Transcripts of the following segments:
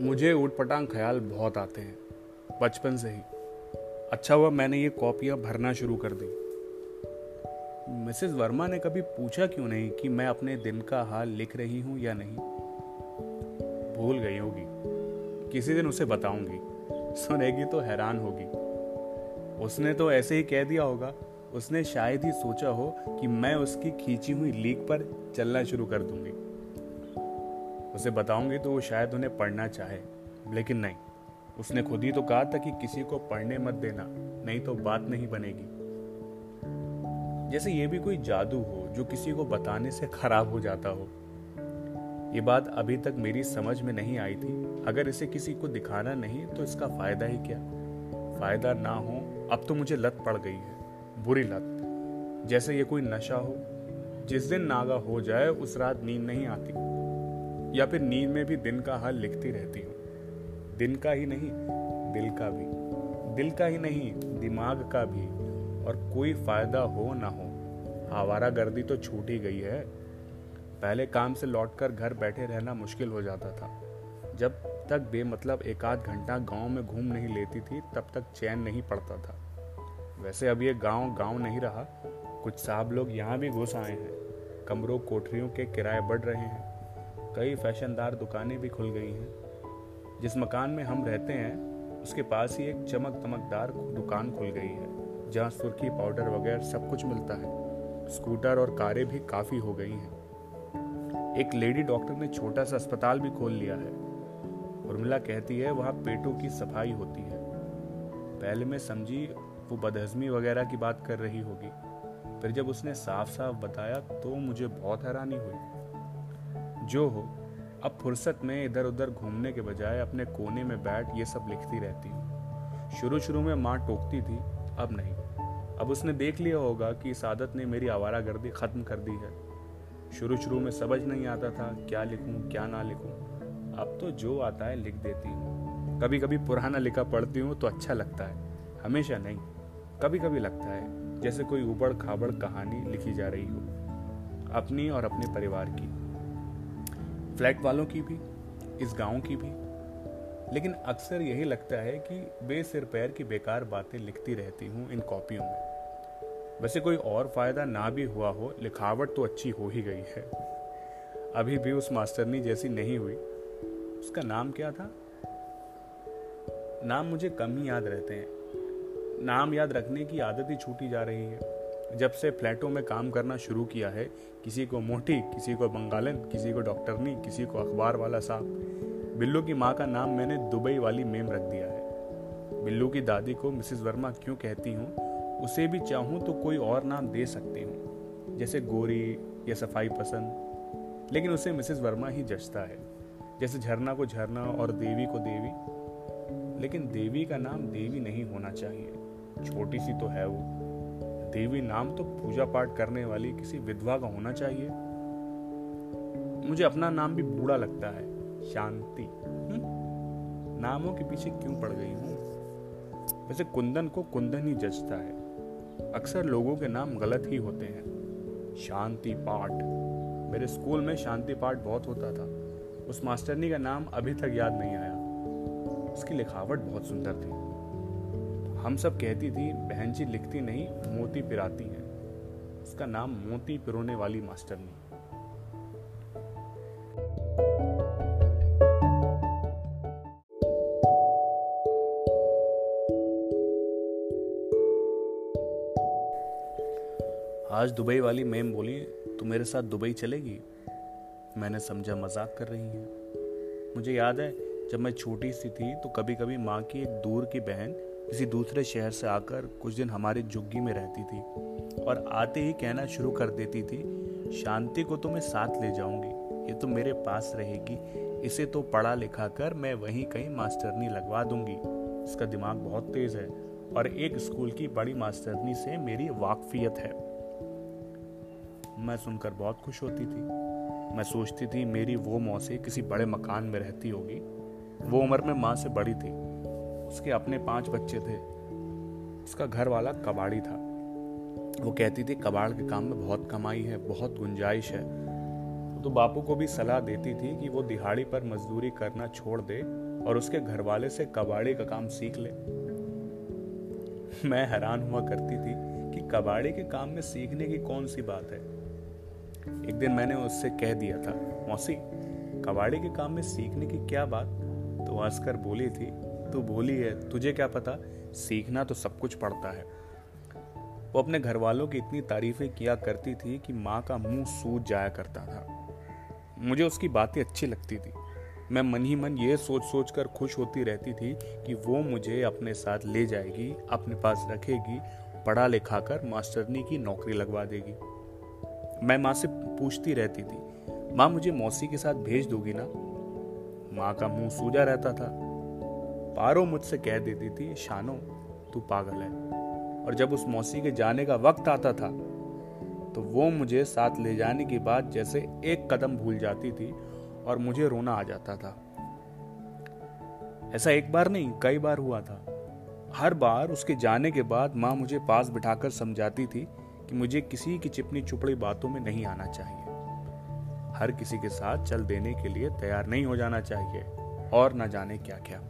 मुझे ऊट पटांग ख्याल बहुत आते हैं, बचपन से ही। अच्छा हुआ मैंने ये कॉपियाँ भरना शुरू कर दी। मिसेस वर्मा ने कभी पूछा क्यों नहीं कि मैं अपने दिन का हाल लिख रही हूँ या नहीं? भूल गई होगी। किसी दिन उसे बताऊँगी। सुनेगी तो हैरान होगी। उसने तो ऐसे ही कह दिया होगा। उसने शायद ही सोचा हो कि मैं उसकी खींची हुई लीक पर चलना शुरू कर दूँगी। उसे बताऊँगी तो वो शायद उन्हें पढ़ना चाहे। लेकिन नहीं, उसने खुद ही तो कहा था कि किसी को पढ़ने मत देना, नहीं तो बात नहीं बनेगी। जैसे ये भी कोई जादू हो जो किसी को बताने से खराब हो जाता हो। ये बात अभी तक मेरी समझ में नहीं आई थी। अगर इसे किसी को दिखाना नहीं तो इसका फ़ायदा ही क्या? फ़ायदा ना हो, अब तो मुझे लत पड़ गई है, बुरी लत। जैसे ये कोई नशा हो, जिस दिन नागा हो जाए, उस रात नींद नहीं आती। या फिर नींद में भी दिन का हाल लिखती रहती हूँ। दिन का ही नहीं, दिल का भी। दिल का ही नहीं, दिमाग का भी। और कोई फ़ायदा हो ना हो, आवारा गर्दी तो छूट ही गई है। पहले काम से लौटकर घर बैठे रहना मुश्किल हो जाता था। जब तक बेमतलब एक आध घंटा गाँव में घूम नहीं लेती थी, तब तक चैन नहीं पड़ता था। वैसे अब ये गाँव गाँव नहीं रहा, कुछ साहब लोग यहाँ भी घुस आए हैं। कमरों कोठरियों के किराए बढ़ रहे हैं। कई फैशनदार दुकानें भी खुल गई हैं। जिस मकान में हम रहते हैं, उसके पास ही एक चमक दमकदार दुकान खुल गई है, जहाँ सुर्खी, पाउडर वगैरह सब कुछ मिलता है। स्कूटर और कारें भी काफ़ी हो गई हैं। एक लेडी डॉक्टर ने छोटा सा अस्पताल भी खोल लिया है। उर्मिला कहती है, वहाँ पेटों की सफ़ाई होती है। पहले मैं समझी, वो बदहजमी वगैरह की बात कर रही होगी। फिर जब उसने साफ़ साफ़ बताया तो मुझे बहुत हैरानी हुई। जो हो, अब फुर्सत में इधर उधर घूमने के बजाय अपने कोने में बैठ ये सब लिखती रहती हूँ। शुरू शुरू में माँ टोकती थी, अब नहीं। अब उसने देख लिया होगा कि इस आदत ने मेरी आवारा गर्दी ख़त्म कर दी है। शुरू शुरू में समझ नहीं आता था क्या लिखूं, क्या ना लिखूं। अब तो जो आता है लिख देती हूँ। कभी कभी पुराना लिखा पढ़ती हूँ तो अच्छा लगता है, हमेशा नहीं। कभी कभी लगता है, जैसे कोई उबड़ खाबड़ कहानी लिखी जा रही हो, अपनी और अपने परिवार की। फ्लैट वालों की भी, इस गाँव की भी। लेकिन अक्सर यही लगता है कि बेसिर पैर की बेकार बातें लिखती रहती हूँ इन कॉपियों में। वैसे कोई और फ़ायदा ना भी हुआ हो, लिखावट तो अच्छी हो ही गई है। अभी भी उस मास्टरनी जैसी नहीं हुई। उसका नाम क्या था? नाम मुझे कम ही याद रहते हैं। नाम याद रखने की आदत ही छूटी जा रही है। जब से फ्लैटों में काम करना शुरू किया है, किसी को मोटी, किसी को बंगालन, किसी को डॉक्टरनी किसी को अखबार वाला साहब। बिल्लू की माँ का नाम मैंने दुबई वाली मेम रख दिया है। बिल्लू की दादी को मिसिस वर्मा क्यों कहती हूँ? उसे भी चाहूँ तो कोई और नाम दे सकती हूँ, जैसे गोरी या सफ़ाई पसंद। लेकिन उसे मिसिस वर्मा ही जचता है, जैसे झरना को झरना और देवी को देवी। लेकिन देवी का नाम देवी नहीं होना चाहिए, छोटी सी तो है वो। देवी नाम तो पूजा पाठ करने वाली किसी विधवा का होना चाहिए। मुझे अपना नाम भी बूढ़ा लगता है, शांति। हम्म? नामों के पीछे क्यों पड़ गई हूँ? वैसे कुंदन को कुंदन ही जचता है। अक्सर लोगों के नाम गलत ही होते हैं। शांति पाठ। मेरे स्कूल में शांति पाठ बहुत होता था। उस मास्टरनी का नाम अभी तक याद नहीं आया। उसकी लिखावट बहुत सुंदर थी। हम सब कहती थी, बहन जी लिखती नहीं, मोती पिराती हैं। उसका नाम मोती पिरोने वाली मास्टरनी आज दुबई वाली मैम बोली, तू मेरे साथ दुबई चलेगी? मैंने समझा, मज़ाक कर रही है। मुझे याद है, जब मैं छोटी सी थी तो कभी कभी माँ की एक दूर की बहन किसी दूसरे शहर से आकर कुछ दिन हमारे झुग्गी में रहती थी और आते ही कहना शुरू कर देती थी, शांति को तो मैं साथ ले जाऊँगी, ये तो मेरे पास रहेगी, इसे तो पढ़ा लिखा कर मैं वहीं कहीं मास्टरनी लगवा दूँगी। इसका दिमाग बहुत तेज है और एक स्कूल की बड़ी मास्टरनी से मेरी वाकफियत है। मैं सुनकर बहुत खुश होती थी। मैं सोचती थी मेरी वो मौसी किसी बड़े मकान में रहती होगी, वो उम्र में माँ से बड़ी थी। उसके अपने पाँच बच्चे थे। उसका घर वाला कबाड़ी था। वो कहती थी, कबाड़ के काम में बहुत कमाई है, बहुत गुंजाइश है। तो बापू को भी सलाह देती थी कि वो दिहाड़ी पर मजदूरी करना छोड़ दे और उसके घर वाले से कबाड़े का काम सीख ले। मैं हैरान हुआ करती थी कि कबाड़े के काम में सीखने की कौन सी बात है। एक दिन मैंने उससे कह दिया था, मौसी, कबाड़े के काम में सीखने की क्या बात? तो हंसकर बोली थी तू बोली है, तुझे क्या पता? सीखना तो सब कुछ पड़ता है। वो अपने घर वालों की इतनी तारीफें किया करती थी कि माँ का मुँह सूज जाया करता था। मुझे उसकी बातें अच्छी लगती थी। मैं मन ही मन ये सोच सोच कर खुश होती रहती थी कि वो मुझे अपने साथ ले जाएगी, अपने पास रखेगी पढ़ा लिखा कर मास्टरनी की नौकरी लगवा देगी। मैं माँ से पूछती रहती थी, माँ, मुझे मौसी के साथ भेज दोगी ना? माँ का मुँह सूजा रहता था। पारो मुझसे कह देती थी, शानो, तू पागल है। और जब उस मौसी के जाने का वक्त आता था तो वो मुझे साथ ले जाने के बाद जैसे एक कदम भूल जाती थी और मुझे रोना आ जाता था। ऐसा एक बार नहीं, कई बार हुआ था। हर बार उसके जाने के बाद माँ मुझे पास बिठाकर समझाती थी कि मुझे किसी की चिपनी चुपड़ी बातों में नहीं आना चाहिए। हर किसी के साथ चल देने के लिए तैयार नहीं हो जाना चाहिए और न जाने क्या क्या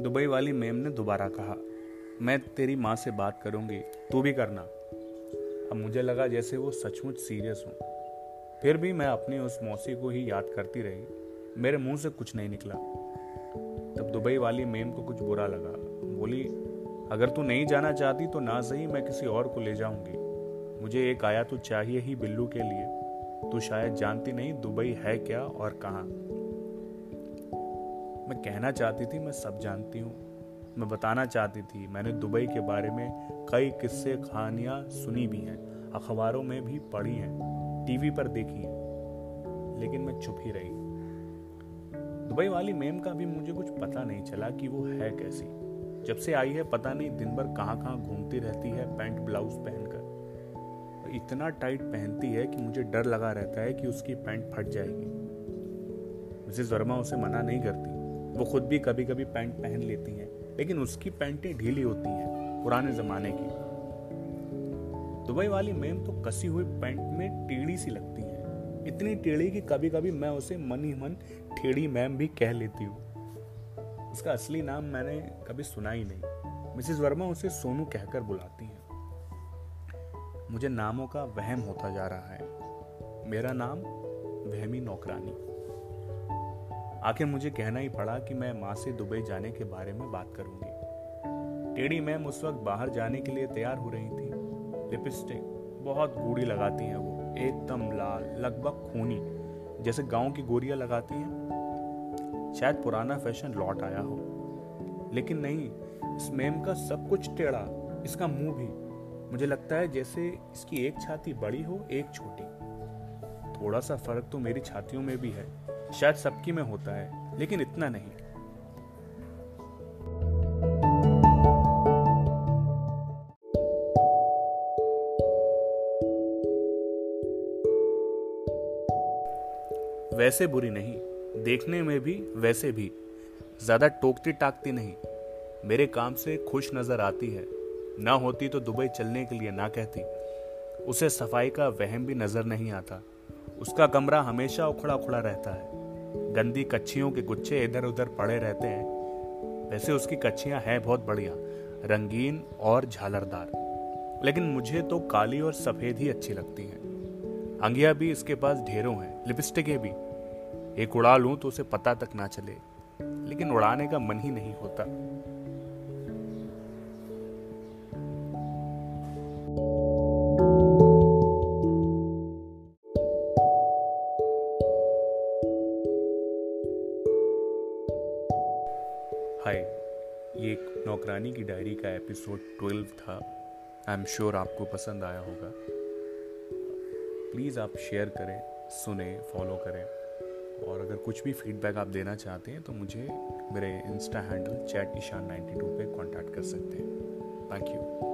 दुबई वाली मेम ने दोबारा कहा, मैं तेरी माँ से बात करूँगी, तू भी करना। अब मुझे लगा जैसे वो सचमुच सीरियस हूँ। फिर भी मैं अपनी उस मौसी को ही याद करती रही। मेरे मुँह से कुछ नहीं निकला। तब दुबई वाली मेम को कुछ बुरा लगा। बोली अगर तू नहीं जाना चाहती तो ना सही मैं किसी और को ले जाऊँगी। मुझे एक आया तो चाहिए ही बिल्लू के लिए। तू शायद जानती नहीं दुबई है क्या और कहाँ। मैं कहना चाहती थी, मैं सब जानती हूँ। मैं बताना चाहती थी, मैंने दुबई के बारे में कई किस्से, कहानियाँ सुनी भी हैं, अखबारों में भी पढ़ी हैं, टीवी पर देखी लेकिन मैं चुप ही रही। दुबई वाली मेम का भी मुझे कुछ पता नहीं चला कि वो है कैसी। जब से आई है, पता नहीं दिन भर कहाँ कहाँ घूमती रहती है, पैंट, ब्लाउज पहनकर। इतना टाइट पहनती है कि मुझे डर लगा रहता है कि उसकी पैंट फट जाएगी। मिसेस वर्मा उसे मना नहीं करती। वो खुद भी कभी कभी पैंट पहन लेती हैं, लेकिन उसकी पैंटें ढीली होती हैं, पुराने जमाने की। दुबई वाली मैम तो कसी हुई पैंट में टेढ़ी सी लगती है। इतनी टेढ़ी कि कभी कभी मैं उसे मन ही मन टेढ़ी मैम भी कह लेती हूँ। उसका असली नाम मैंने कभी सुना ही नहीं। मिसेस वर्मा उसे सोनू कहकर बुलाती हैं। मुझे नामों का वहम होता जा रहा है। मेरा नाम वहमी नौकरानी। आखिर मुझे कहना ही पड़ा कि मैं माँ से दुबई जाने के बारे में बात करूँगी। टेढ़ी मैम उस वक्त बाहर जाने के लिए तैयार हो रही थी। लिपस्टिक, बहुत गूढ़ी लगाती हैं वो। एकदम लाल, लगभग खूनी, जैसे गाँव की गोरियाँ लगाती हैं। शायद पुराना फ़ैशन लौट आया हो। लेकिन नहीं, इस मेम का सब कुछ टेढ़ा, इसका मुँह भी। मुझे लगता है जैसे इसकी एक छाती बड़ी हो, एक छोटी। थोड़ा सा फ़र्क तो मेरी छातियों में भी है। शायद सबकी में होता है, लेकिन इतना नहीं। वैसे बुरी नहीं। देखने में भी, वैसे भी, ज़्यादा टोकती टाकती नहीं। मेरे काम से खुश नज़र आती है। ना होती तो दुबई चलने के लिए ना कहती। उसे सफ़ाई का वहम भी नज़र नहीं आता। उसका कमरा हमेशा उखड़ा उखड़ा रहता है। गंदी कच्छियों के गुच्छे इधर उधर पड़े रहते हैं। वैसे उसकी कच्छियाँ हैं बहुत बढ़िया, रंगीन और झालरदार। लेकिन मुझे तो काली और सफ़ेद ही अच्छी लगती हैं। अंगिया भी इसके पास ढेरों हैं, लिपस्टिकें भी। एक उड़ा लूँ तो उसे पता तक ना चले, लेकिन उड़ाने का मन ही नहीं होता। हाय, ये एक नौकरानी की डायरी का एपिसोड ट्वेल्व था। आई एम श्योर आपको पसंद आया होगा। प्लीज़ आप शेयर करें, सुने, फॉलो करें। और अगर कुछ भी फीडबैक आप देना चाहते हैं तो मुझे मेरे Insta handle chat Ishaan ninety two पर कॉन्टैक्ट कर सकते हैं। Thank you